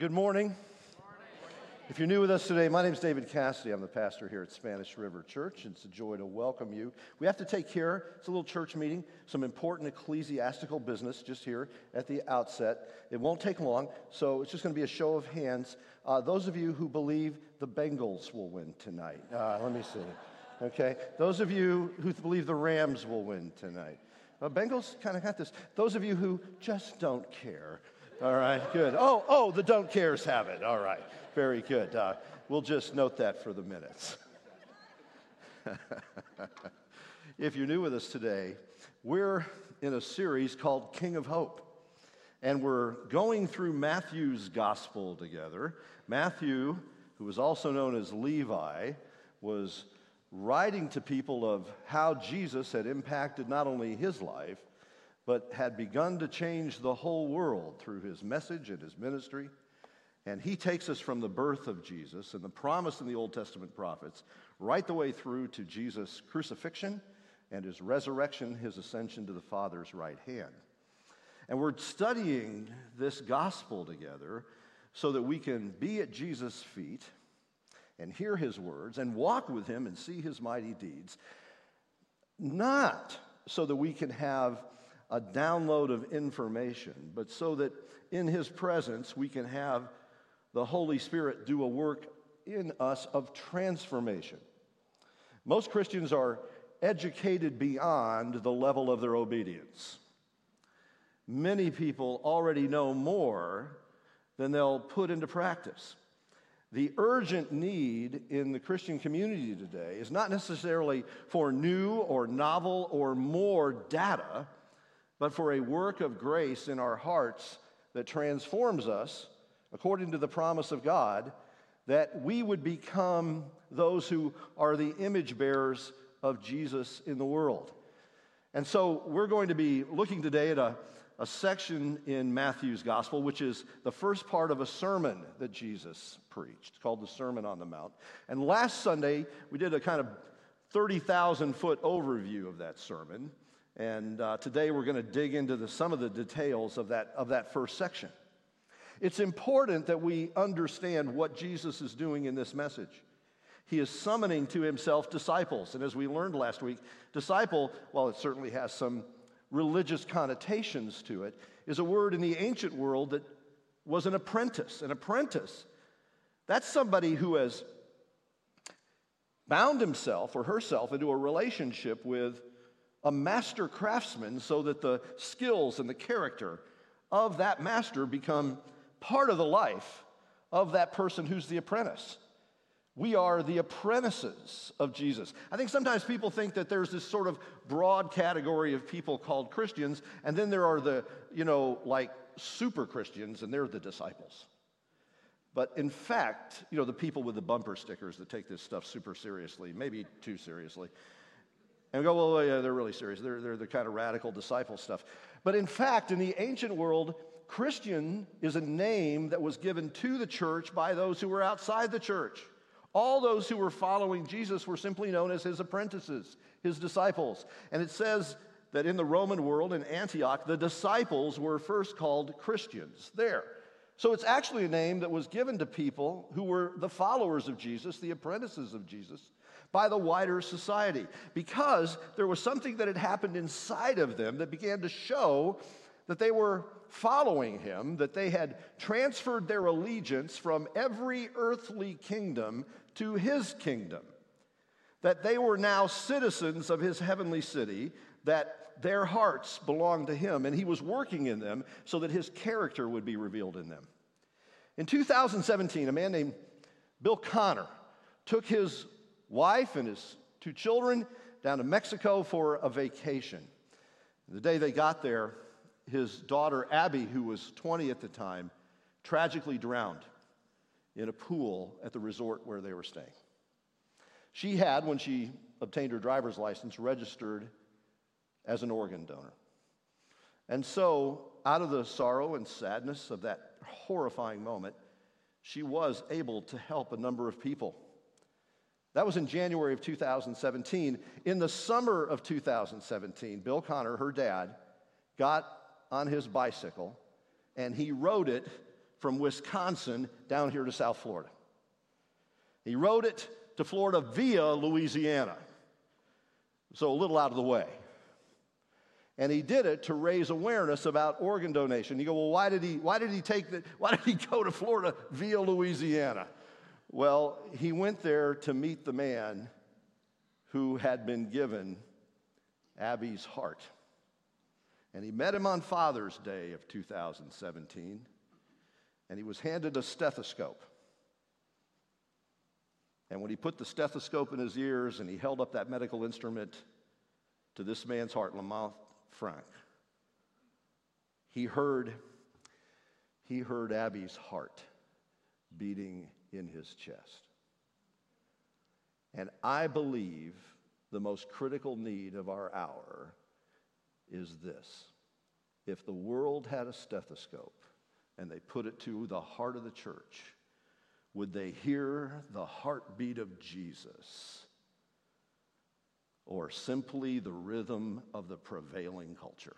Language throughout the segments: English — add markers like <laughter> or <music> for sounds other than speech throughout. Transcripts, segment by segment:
Good morning. If you're new with us today, my name is David Cassidy. I'm the pastor here at Spanish River Church. It's a joy to welcome you. We have to take care, it's a little church meeting, some important ecclesiastical business just here at the outset. It won't take long, so it's just going to be a show of hands. Uh, those of you who believe the Bengals will win tonight, uh, let me see. Okay? Those of you who believe the Rams will win tonight. Uh, Bengals kind of got this. Those of you who just don't care. All right, good. Oh, oh, the don't cares have it. All right. Very good. Uh, we'll just note that for the minutes. <laughs> if you're new with us today, we're in a series called King of Hope. And we're going through Matthew's gospel together. Matthew, who was also known as Levi, was writing to people of how Jesus had impacted not only his life, but had begun to change the whole world through his message and his ministry. And he takes us from the birth of Jesus and the promise in the Old Testament prophets right the way through to Jesus' crucifixion and his resurrection, his ascension to the Father's right hand. And we're studying this gospel together so that we can be at Jesus' feet and hear his words and walk with him and see his mighty deeds, not so that we can have a download of information, but so that in his presence we can have the Holy Spirit do a work in us of transformation. Most Christians are educated beyond the level of their obedience. Many people already know more than they'll put into practice. The urgent need in the Christian community today is not necessarily for new or novel or more data, but for a work of grace in our hearts that transforms us according to the promise of God, that we would become those who are the image bearers of Jesus in the world. And so we're going to be looking today at a, a section in Matthew's gospel, which is the first part of a sermon that Jesus preached, called the Sermon on the Mount. And last Sunday, we did a kind of 30,000 foot overview of that sermon. And uh, today we're going to dig into the, some of the details of that, of that first section. It's important that we understand what Jesus is doing in this message. He is summoning to himself disciples. And as we learned last week, disciple, while it certainly has some religious connotations to it, is a word in the ancient world that was an apprentice. An apprentice, that's somebody who has bound himself or herself into a relationship with a master craftsman so that the skills and the character of that master become part of the life of that person who's the apprentice. We are the apprentices of Jesus. I think sometimes people think that there's this sort of broad category of people called Christians, and then there are the, you know, like super Christians, and they're the disciples. But in fact, you know, the people with the bumper stickers that take this stuff super seriously, maybe too seriously, and we go, well, yeah, they're really serious. They're, they're the kind of radical disciple stuff. But in fact, in the ancient world, Christian is a name that was given to the church by those who were outside the church. All those who were following Jesus were simply known as his apprentices, his disciples. And it says that in the Roman world, in Antioch, the disciples were first called Christians there. So it's actually a name that was given to people who were the followers of Jesus, the apprentices of Jesus, by the wider society because there was something that had happened inside of them that began to show that they were following him, that they had transferred their allegiance from every earthly kingdom to his kingdom, that they were now citizens of his heavenly city, that their hearts belonged to him, and he was working in them so that his character would be revealed in them. In 2017, a man named Bill Connor took his wife and his two children down to Mexico for a vacation. The day they got there, his daughter Abby, who was 20 at the time, tragically drowned in a pool at the resort where they were staying. She had, when she obtained her driver's license, registered as an organ donor. And so, out of the sorrow and sadness of that horrifying moment, she was able to help a number of people that was in January of 2017. In the summer of 2017, Bill Connor, her dad, got on his bicycle and he rode it from Wisconsin down here to South Florida. He rode it to Florida via Louisiana, so a little out of the way. And he did it to raise awareness about organ donation. You go, well, why did he, why did he take the, why did he go to Florida via Louisiana? Well, he went there to meet the man who had been given Abby's heart. And he met him on Father's Day of 2017, and he was handed a stethoscope. And when he put the stethoscope in his ears and he held up that medical instrument to this man's heart, Lamont Frank, he heard, he heard Abby's heart beating in his chest. And I believe the most critical need of our hour is this. If the world had a stethoscope and they put it to the heart of the church, would they hear the heartbeat of Jesus or simply the rhythm of the prevailing culture?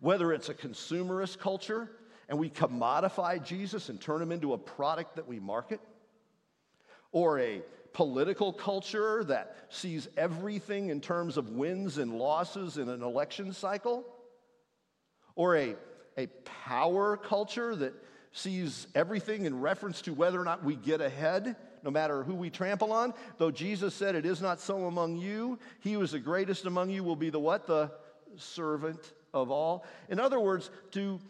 Whether it's a consumerist culture and we commodify Jesus and turn him into a product that we market, or a political culture that sees everything in terms of wins and losses in an election cycle, or a, a power culture that sees everything in reference to whether or not we get ahead, no matter who we trample on. Though Jesus said, It is not so among you, he who is the greatest among you will be the what? The servant of all. In other words, to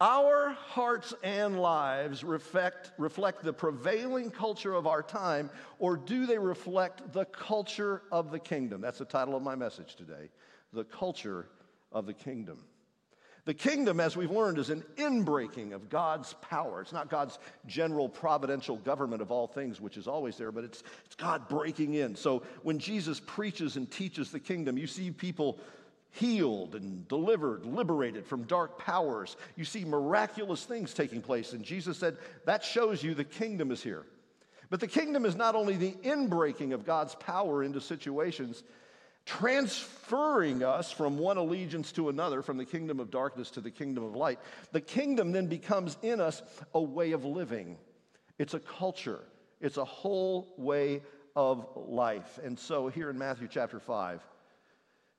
our hearts and lives reflect, reflect the prevailing culture of our time, or do they reflect the culture of the kingdom? That's the title of my message today The Culture of the Kingdom. The kingdom, as we've learned, is an inbreaking of God's power. It's not God's general providential government of all things, which is always there, but it's, it's God breaking in. So when Jesus preaches and teaches the kingdom, you see people healed and delivered, liberated from dark powers. You see miraculous things taking place. And Jesus said, That shows you the kingdom is here. But the kingdom is not only the inbreaking of God's power into situations, transferring us from one allegiance to another, from the kingdom of darkness to the kingdom of light, the kingdom then becomes in us a way of living. It's a culture, it's a whole way of life. And so here in Matthew chapter 5,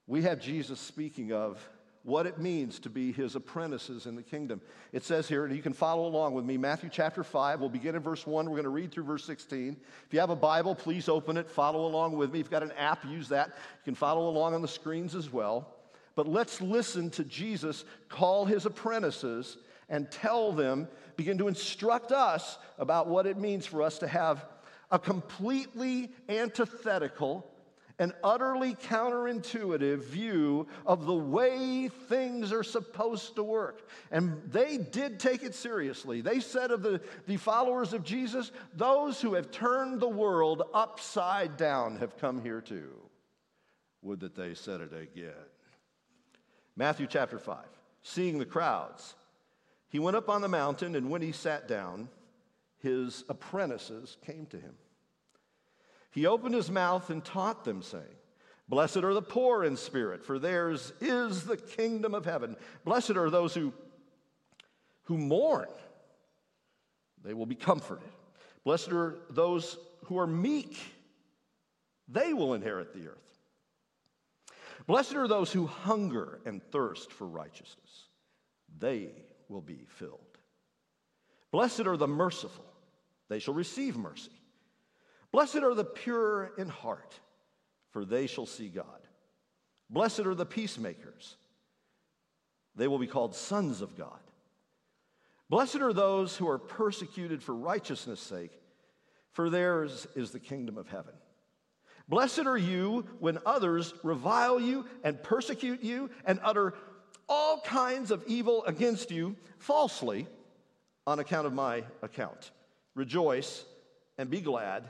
we have Jesus speaking of what it means to be his apprentices in the kingdom. It says here, and you can follow along with me, Matthew chapter 5. We'll begin in verse 1. We're going to read through verse 16. If you have a Bible, please open it, follow along with me. If you've got an app, use that. You can follow along on the screens as well. But let's listen to Jesus call his apprentices and tell them, begin to instruct us about what it means for us to have a completely antithetical an utterly counterintuitive view of the way things are supposed to work. And they did take it seriously. They said of the, the followers of Jesus, those who have turned the world upside down have come here too. Would that they said it again. Matthew chapter 5. Seeing the crowds, he went up on the mountain, and when he sat down, his apprentices came to him. He opened his mouth and taught them, saying, Blessed are the poor in spirit, for theirs is the kingdom of heaven. Blessed are those who, who mourn, they will be comforted. Blessed are those who are meek, they will inherit the earth. Blessed are those who hunger and thirst for righteousness, they will be filled. Blessed are the merciful, they shall receive mercy. Blessed are the pure in heart, for they shall see God. Blessed are the peacemakers, they will be called sons of God. Blessed are those who are persecuted for righteousness' sake, for theirs is the kingdom of heaven. Blessed are you when others revile you and persecute you and utter all kinds of evil against you falsely on account of my account. Rejoice and be glad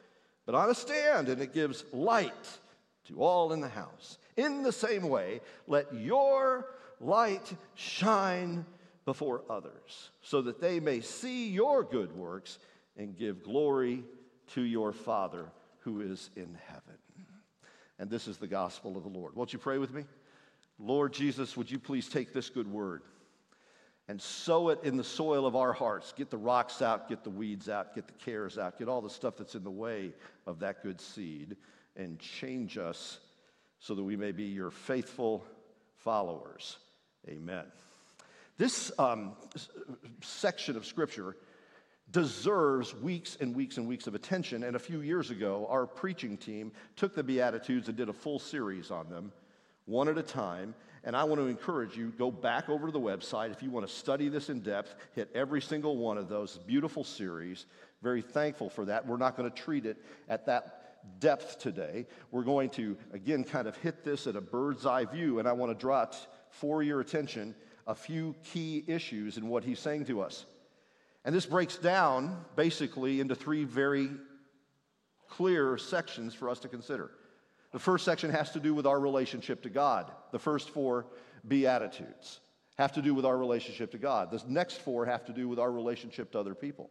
but on a stand, and it gives light to all in the house. In the same way, let your light shine before others, so that they may see your good works and give glory to your Father who is in heaven. And this is the gospel of the Lord. Won't you pray with me? Lord Jesus, would you please take this good word and sow it in the soil of our hearts? Get the rocks out, get the weeds out, get the cares out, get all the stuff that's in the way of that good seed, and change us so that we may be your faithful followers. Amen. This um, section of Scripture deserves weeks and weeks and weeks of attention. And a few years ago, our preaching team took the Beatitudes and did a full series on them, one at a time. And I want to encourage you, go back over to the website. If you want to study this in depth, hit every single one of those. Beautiful series. Very thankful for that. We're not going to treat it at that depth today. We're going to, again, kind of hit this at a bird's eye view. And I want to draw for your attention a few key issues in what he's saying to us. And this breaks down basically into three very clear sections for us to consider. The first section has to do with our relationship to God. The first four Beatitudes have to do with our relationship to God. The next four have to do with our relationship to other people.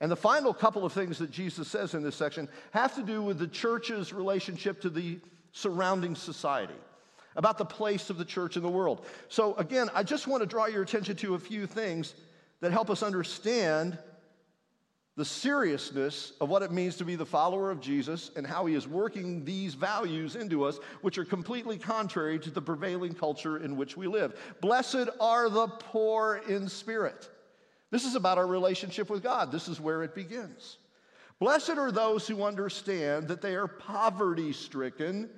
And the final couple of things that Jesus says in this section have to do with the church's relationship to the surrounding society, about the place of the church in the world. So, again, I just want to draw your attention to a few things that help us understand the seriousness of what it means to be the follower of Jesus and how he is working these values into us, which are completely contrary to the prevailing culture in which we live. Blessed are the poor in spirit. This is about our relationship with God. This is where it begins. Blessed are those who understand that they are poverty stricken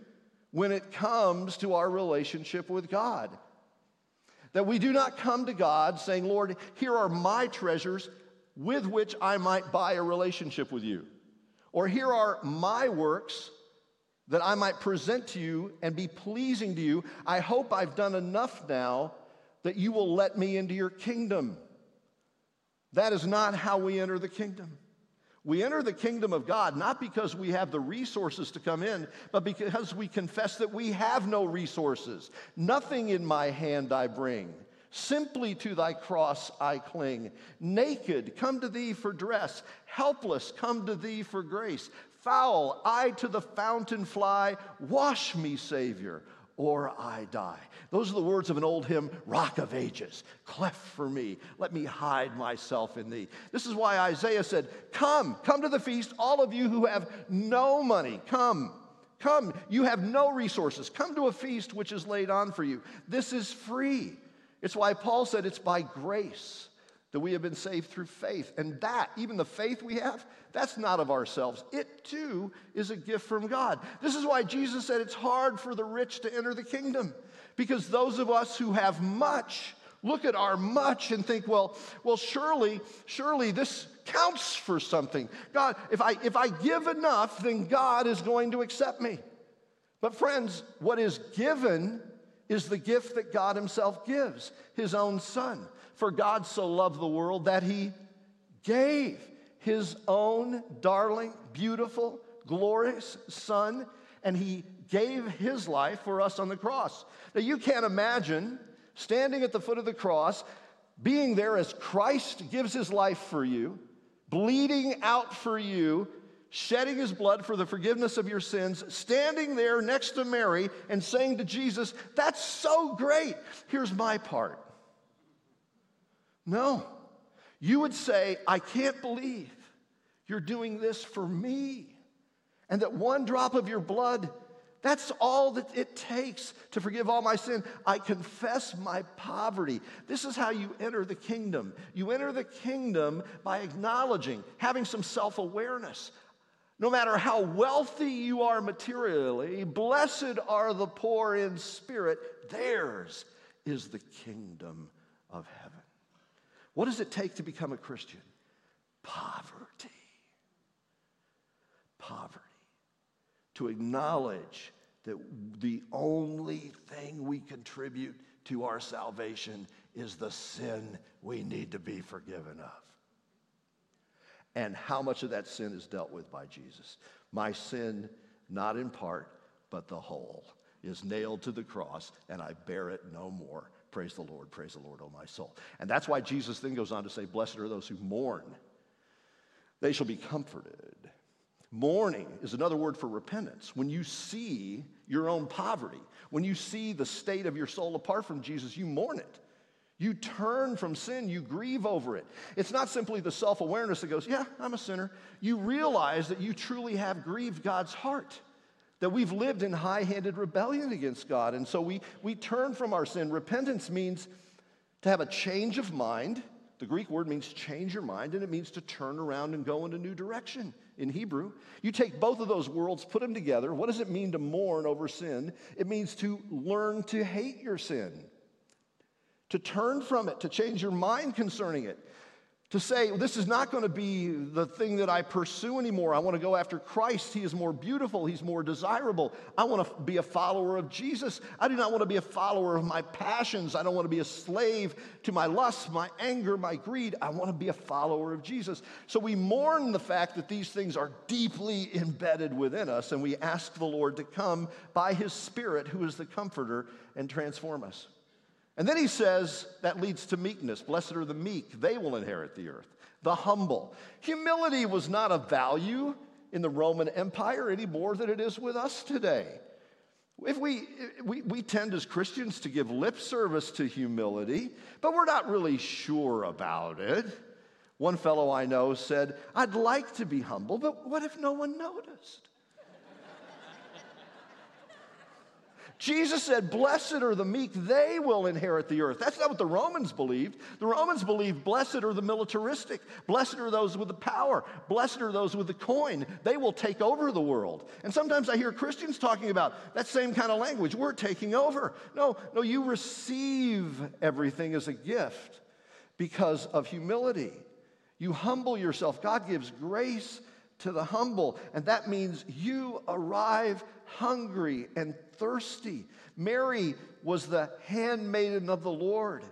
when it comes to our relationship with God. That we do not come to God saying, Lord, here are my treasures with which I might buy a relationship with you. Or here are my works that I might present to you and be pleasing to you. I hope I've done enough now that you will let me into your kingdom. That is not how we enter the kingdom. We enter the kingdom of God not because we have the resources to come in, but because we confess that we have no resources. Nothing in my hand I bring. Simply to thy cross I cling. Naked, come to thee for dress. Helpless, come to thee for grace. Foul, I to the fountain fly. Wash me, Savior or I die. Those are the words of an old hymn, Rock of Ages, cleft for me. Let me hide myself in thee. This is why Isaiah said, Come, come to the feast, all of you who have no money, come. Come, you have no resources. Come to a feast which is laid on for you. This is free. It's why Paul said it's by grace that we have been saved through faith. And that, even the faith we have, that's not of ourselves. It too is a gift from God. This is why Jesus said it's hard for the rich to enter the kingdom. Because those of us who have much look at our much and think, well, well, surely, surely this counts for something. God, if I if I give enough, then God is going to accept me. But friends, what is given is the gift that God Himself gives, His own Son. For God so loved the world that he gave his own darling, beautiful, glorious son, and he gave his life for us on the cross. Now, you can't imagine standing at the foot of the cross, being there as Christ gives his life for you, bleeding out for you, shedding his blood for the forgiveness of your sins, standing there next to Mary and saying to Jesus, That's so great. Here's my part. No. You would say, I can't believe you're doing this for me. And that one drop of your blood, that's all that it takes to forgive all my sin. I confess my poverty. This is how you enter the kingdom. You enter the kingdom by acknowledging, having some self awareness. No matter how wealthy you are materially, blessed are the poor in spirit, theirs is the kingdom of heaven. What does it take to become a Christian? Poverty. Poverty. To acknowledge that the only thing we contribute to our salvation is the sin we need to be forgiven of. And how much of that sin is dealt with by Jesus? My sin, not in part, but the whole, is nailed to the cross, and I bear it no more. Praise the Lord, praise the Lord, O my soul. And that's why Jesus then goes on to say, Blessed are those who mourn, they shall be comforted. Mourning is another word for repentance. When you see your own poverty, when you see the state of your soul apart from Jesus, you mourn it. You turn from sin, you grieve over it. It's not simply the self awareness that goes, Yeah, I'm a sinner. You realize that you truly have grieved God's heart, that we've lived in high handed rebellion against God. And so we, we turn from our sin. Repentance means to have a change of mind. The Greek word means change your mind, and it means to turn around and go in a new direction in Hebrew. You take both of those worlds, put them together. What does it mean to mourn over sin? It means to learn to hate your sin to turn from it, to change your mind concerning it, to say, This is not going to be the thing that I pursue anymore. I want to go after Christ. He is more beautiful, He's more desirable. I want to be a follower of Jesus. I do not want to be a follower of my passions. I don't want to be a slave to my lust, my anger, my greed. I want to be a follower of Jesus. So we mourn the fact that these things are deeply embedded within us, and we ask the Lord to come by His Spirit, who is the comforter, and transform us. And then he says that leads to meekness. Blessed are the meek, they will inherit the earth. The humble. Humility was not a value in the Roman Empire any more than it is with us today. If we, we, we tend as Christians to give lip service to humility, but we're not really sure about it. One fellow I know said, I'd like to be humble, but what if no one noticed? Jesus said, Blessed are the meek, they will inherit the earth. That's not what the Romans believed. The Romans believed, Blessed are the militaristic, blessed are those with the power, blessed are those with the coin. They will take over the world. And sometimes I hear Christians talking about that same kind of language. We're taking over. No, no, you receive everything as a gift because of humility. You humble yourself. God gives grace to the humble, and that means you arrive hungry and thirsty. Mary was the handmaiden of the Lord.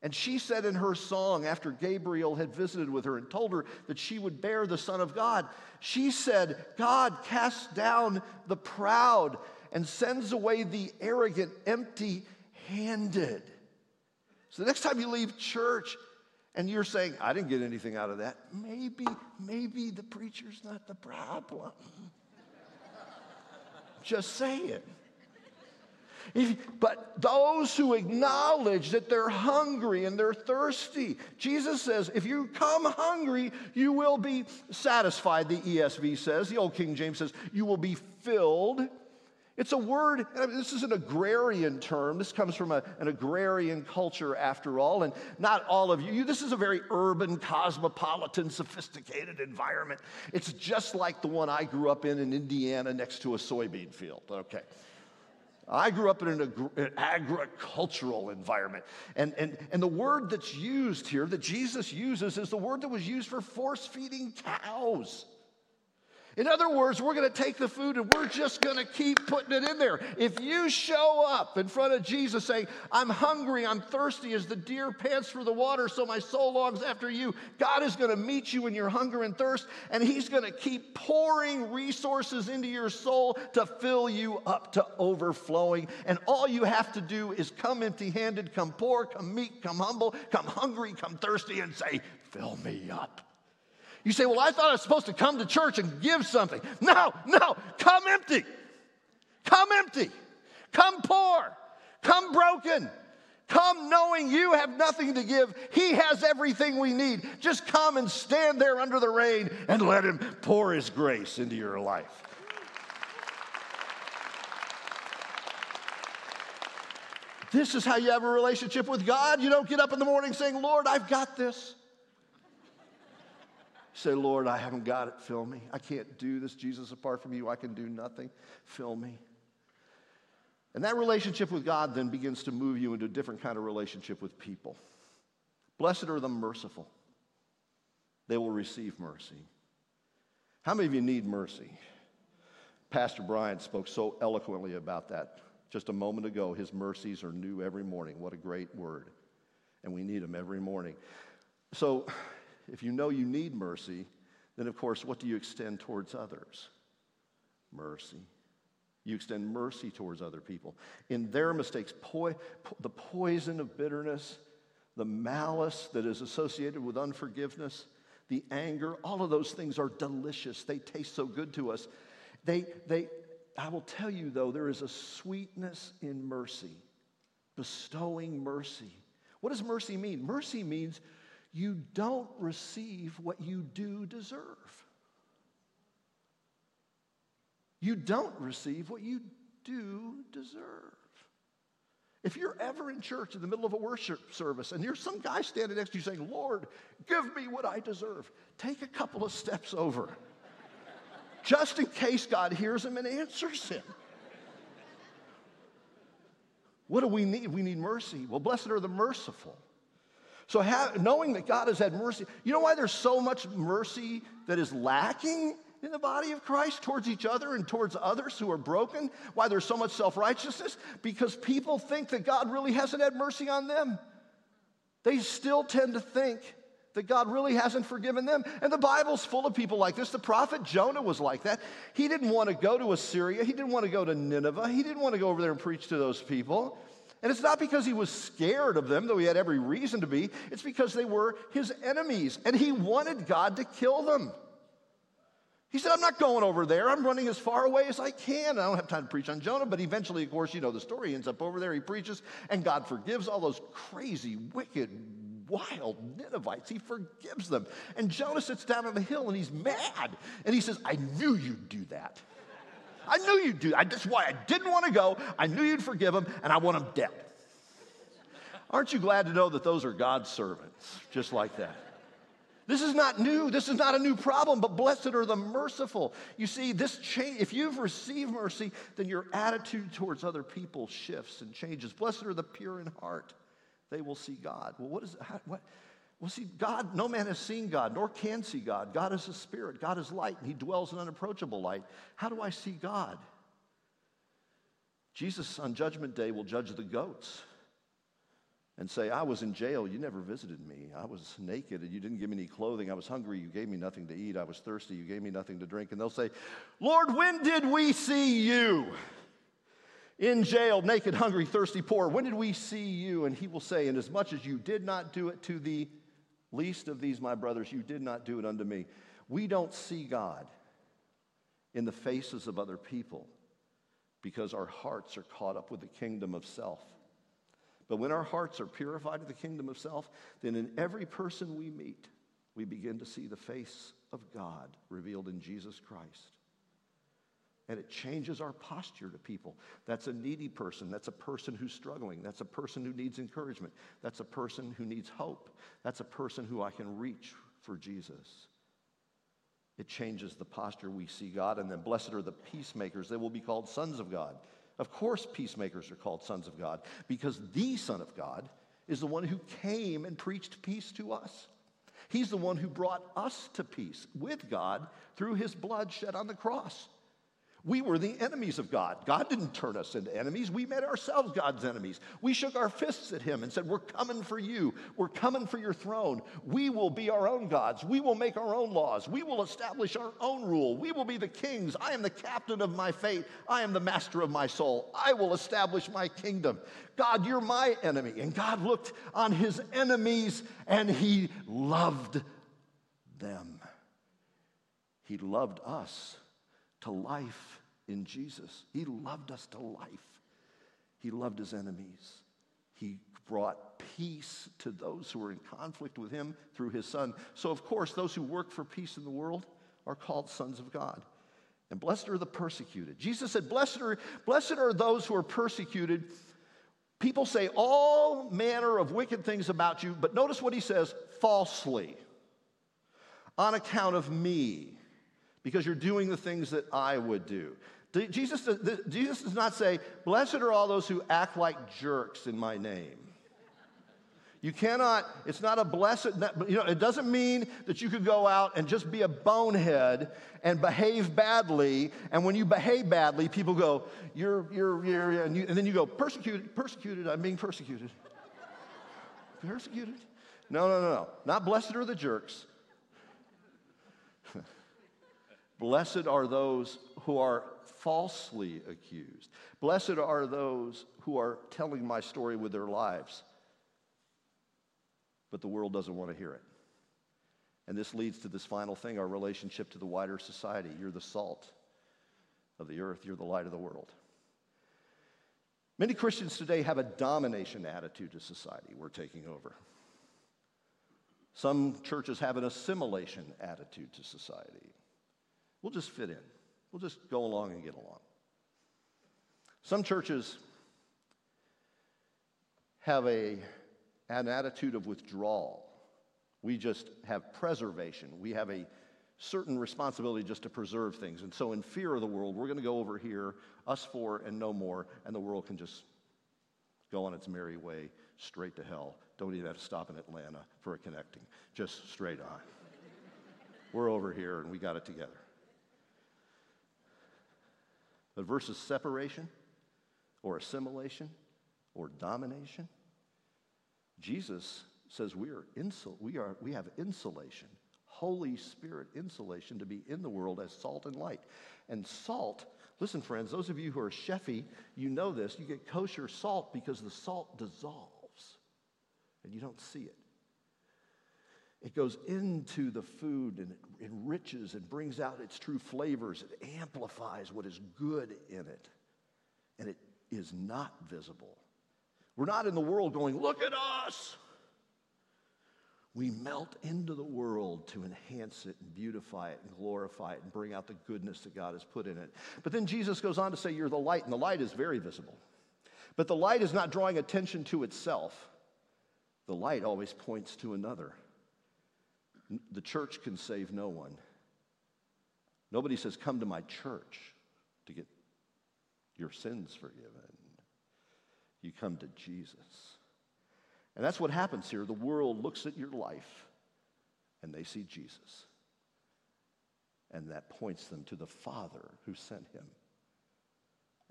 And she said in her song, after Gabriel had visited with her and told her that she would bear the Son of God, she said, God casts down the proud and sends away the arrogant, empty handed. So the next time you leave church and you're saying, I didn't get anything out of that, maybe, maybe the preacher's not the problem. Just saying. If, but those who acknowledge that they're hungry and they're thirsty, Jesus says, if you come hungry, you will be satisfied, the ESV says. The Old King James says, you will be filled. It's a word, this is an agrarian term. This comes from a, an agrarian culture, after all. And not all of you, this is a very urban, cosmopolitan, sophisticated environment. It's just like the one I grew up in in Indiana next to a soybean field. Okay. I grew up in an, an, agricultural environment. And, and, and the word that's used here, that Jesus uses, is the word that was used for force feeding cows. In other words, we're going to take the food and we're just going to keep putting it in there. If you show up in front of Jesus saying, I'm hungry, I'm thirsty as the deer pants for the water, so my soul longs after you, God is going to meet you in your hunger and thirst, and He's going to keep pouring resources into your soul to fill you up to overflowing. And all you have to do is come empty handed, come poor, come meek, come humble, come hungry, come thirsty, and say, Fill me up. You say, Well, I thought I was supposed to come to church and give something. No, no, come empty. Come empty. Come poor. Come broken. Come knowing you have nothing to give. He has everything we need. Just come and stand there under the rain and let Him pour His grace into your life. This is how you have a relationship with God. You don't get up in the morning saying, Lord, I've got this. Say, Lord, I haven't got it. Fill me. I can't do this, Jesus. Apart from you, I can do nothing. Fill me. And that relationship with God then begins to move you into a different kind of relationship with people. Blessed are the merciful, they will receive mercy. How many of you need mercy? Pastor Brian spoke so eloquently about that just a moment ago. His mercies are new every morning. What a great word. and we need them every morning. So, if you know you need mercy, then of course, what do you extend towards others? Mercy. You extend mercy towards other people. In their mistakes, po- po- the poison of bitterness, the malice that is associated with unforgiveness, the anger, all of those things are delicious. They taste so good to us. They, they, I will tell you, though, there is a sweetness in mercy, bestowing mercy. What does mercy mean? Mercy means you don't receive what you do deserve. You don't receive what you do deserve. If you're ever in church in the middle of a worship service and there's some guy standing next to you saying, Lord, give me what I deserve, take a couple of steps over just in case God hears him and answers him. What do we need? We need mercy. Well, blessed are the merciful. So, have, knowing that God has had mercy, you know why there's so much mercy that is lacking in the body of Christ towards each other and towards others who are broken? Why there's so much self righteousness? Because people think that God really hasn't had mercy on them. They still tend to think that God really hasn't forgiven them. And the Bible's full of people like this. The prophet Jonah was like that. He didn't want to go to Assyria, he didn't want to go to Nineveh, he didn't want to go over there and preach to those people. And it's not because he was scared of them, though he had every reason to be. It's because they were his enemies, and he wanted God to kill them. He said, I'm not going over there. I'm running as far away as I can. I don't have time to preach on Jonah, but eventually, of course, you know the story. He ends up over there. He preaches, and God forgives all those crazy, wicked, wild Ninevites. He forgives them. And Jonah sits down on the hill and he's mad. And he says, I knew you'd do that. I knew you'd do that. That's why I didn't want to go. I knew you'd forgive them, and I want them dead. Aren't you glad to know that those are God's servants, just like that? This is not new. This is not a new problem, but blessed are the merciful. You see, this change, if you've received mercy, then your attitude towards other people shifts and changes. Blessed are the pure in heart. They will see God. Well, what is how, what? Well, see, God, no man has seen God, nor can see God. God is a spirit, God is light, and he dwells in unapproachable light. How do I see God? Jesus on Judgment Day will judge the goats and say, I was in jail, you never visited me. I was naked and you didn't give me any clothing. I was hungry, you gave me nothing to eat. I was thirsty, you gave me nothing to drink. And they'll say, Lord, when did we see you? In jail, naked, hungry, thirsty, poor. When did we see you? And he will say, Inasmuch as you did not do it to the least of these, my brothers, you did not do it unto me. We don't see God in the faces of other people because our hearts are caught up with the kingdom of self. But when our hearts are purified to the kingdom of self, then in every person we meet, we begin to see the face of God revealed in Jesus Christ. And it changes our posture to people. That's a needy person. That's a person who's struggling. That's a person who needs encouragement. That's a person who needs hope. That's a person who I can reach for Jesus. It changes the posture we see God. And then, blessed are the peacemakers. They will be called sons of God. Of course, peacemakers are called sons of God because the Son of God is the one who came and preached peace to us. He's the one who brought us to peace with God through his blood shed on the cross. We were the enemies of God. God didn't turn us into enemies. We made ourselves God's enemies. We shook our fists at Him and said, We're coming for you. We're coming for your throne. We will be our own gods. We will make our own laws. We will establish our own rule. We will be the kings. I am the captain of my fate. I am the master of my soul. I will establish my kingdom. God, you're my enemy. And God looked on His enemies and He loved them. He loved us to life in Jesus. He loved us to life. He loved his enemies. He brought peace to those who were in conflict with him through his son. So, of course, those who work for peace in the world are called sons of God. And blessed are the persecuted. Jesus said, Blessed are, blessed are those who are persecuted. People say all manner of wicked things about you, but notice what he says falsely on account of me because you're doing the things that I would do. Jesus, Jesus does not say, Blessed are all those who act like jerks in my name. You cannot, it's not a blessed, you know, it doesn't mean that you could go out and just be a bonehead and behave badly. And when you behave badly, people go, You're, you're, you're, and, you, and then you go, Persecuted, persecuted, I'm being persecuted. <laughs> persecuted? No, no, no, no. Not blessed are the jerks. Blessed are those who are falsely accused. Blessed are those who are telling my story with their lives. But the world doesn't want to hear it. And this leads to this final thing our relationship to the wider society. You're the salt of the earth, you're the light of the world. Many Christians today have a domination attitude to society. We're taking over. Some churches have an assimilation attitude to society. We'll just fit in, we'll just go along and get along. Some churches have a, an attitude of withdrawal. We just have preservation. We have a certain responsibility just to preserve things. And so, in fear of the world, we're going to go over here, us four and no more, and the world can just go on its merry way straight to hell. Don't even have to stop in Atlanta for a connecting, just straight on. we're over here and we got it together. But versus separation or assimilation or domination, Jesus says we are, insul- we are we have insulation Holy Spirit insulation to be in the world as salt and light. And salt, listen, friends, those of you who are chefy, you know this. You get kosher salt because the salt dissolves and you don't see it. It goes into the food and it enriches and brings out its true flavors. It amplifies what is good in it. And it is not visible. We're not in the world going, look at us. We melt into the world to enhance it and beautify it and glorify it and bring out the goodness that God has put in it. But then Jesus goes on to say, You're the light, and the light is very visible. But the light is not drawing attention to itself, the light always points to another. The church can save no one. Nobody says, Come to my church to get your sins forgiven. You come to Jesus. And that's what happens here. The world looks at your life and they see Jesus. And that points them to the Father who sent him.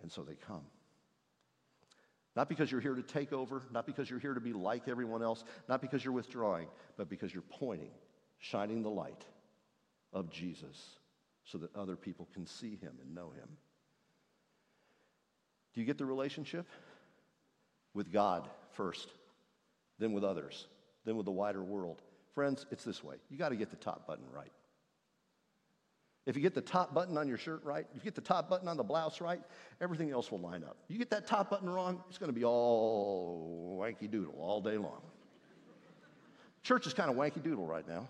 And so they come. Not because you're here to take over, not because you're here to be like everyone else, not because you're withdrawing, but because you're pointing, shining the light of Jesus so that other people can see him and know him. Do you get the relationship? With God first then with others, then with the wider world. Friends, it's this way you got to get the top button right. If you get the top button on your shirt right, if you get the top button on the blouse right, everything else will line up. You get that top button wrong, it's going to be all wanky doodle all day long. Church is kind of wanky doodle right now,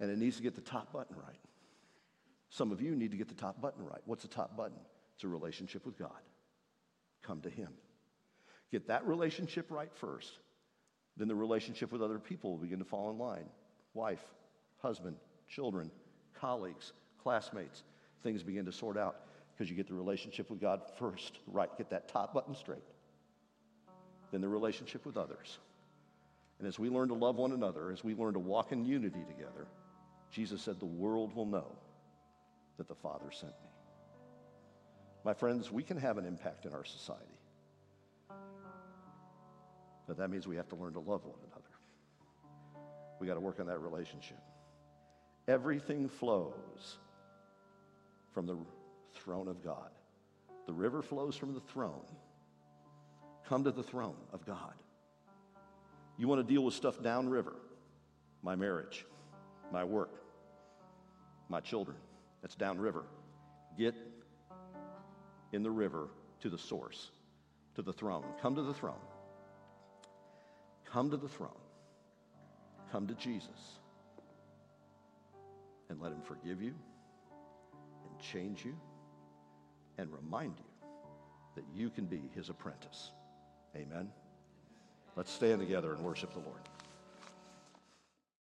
and it needs to get the top button right. Some of you need to get the top button right. What's the top button? It's a relationship with God. Come to Him. Get that relationship right first. Then the relationship with other people will begin to fall in line wife, husband, children, colleagues, classmates. Things begin to sort out because you get the relationship with God first, right? Get that top button straight. Then the relationship with others. And as we learn to love one another, as we learn to walk in unity together, Jesus said, The world will know that the Father sent me. My friends, we can have an impact in our society. But that means we have to learn to love one another. We got to work on that relationship. Everything flows from the throne of God. The river flows from the throne. Come to the throne of God. You want to deal with stuff downriver my marriage, my work, my children. That's downriver. Get in the river to the source, to the throne. Come to the throne. Come to the throne. Come to Jesus. And let him forgive you and change you and remind you that you can be his apprentice. Amen. Let's stand together and worship the Lord.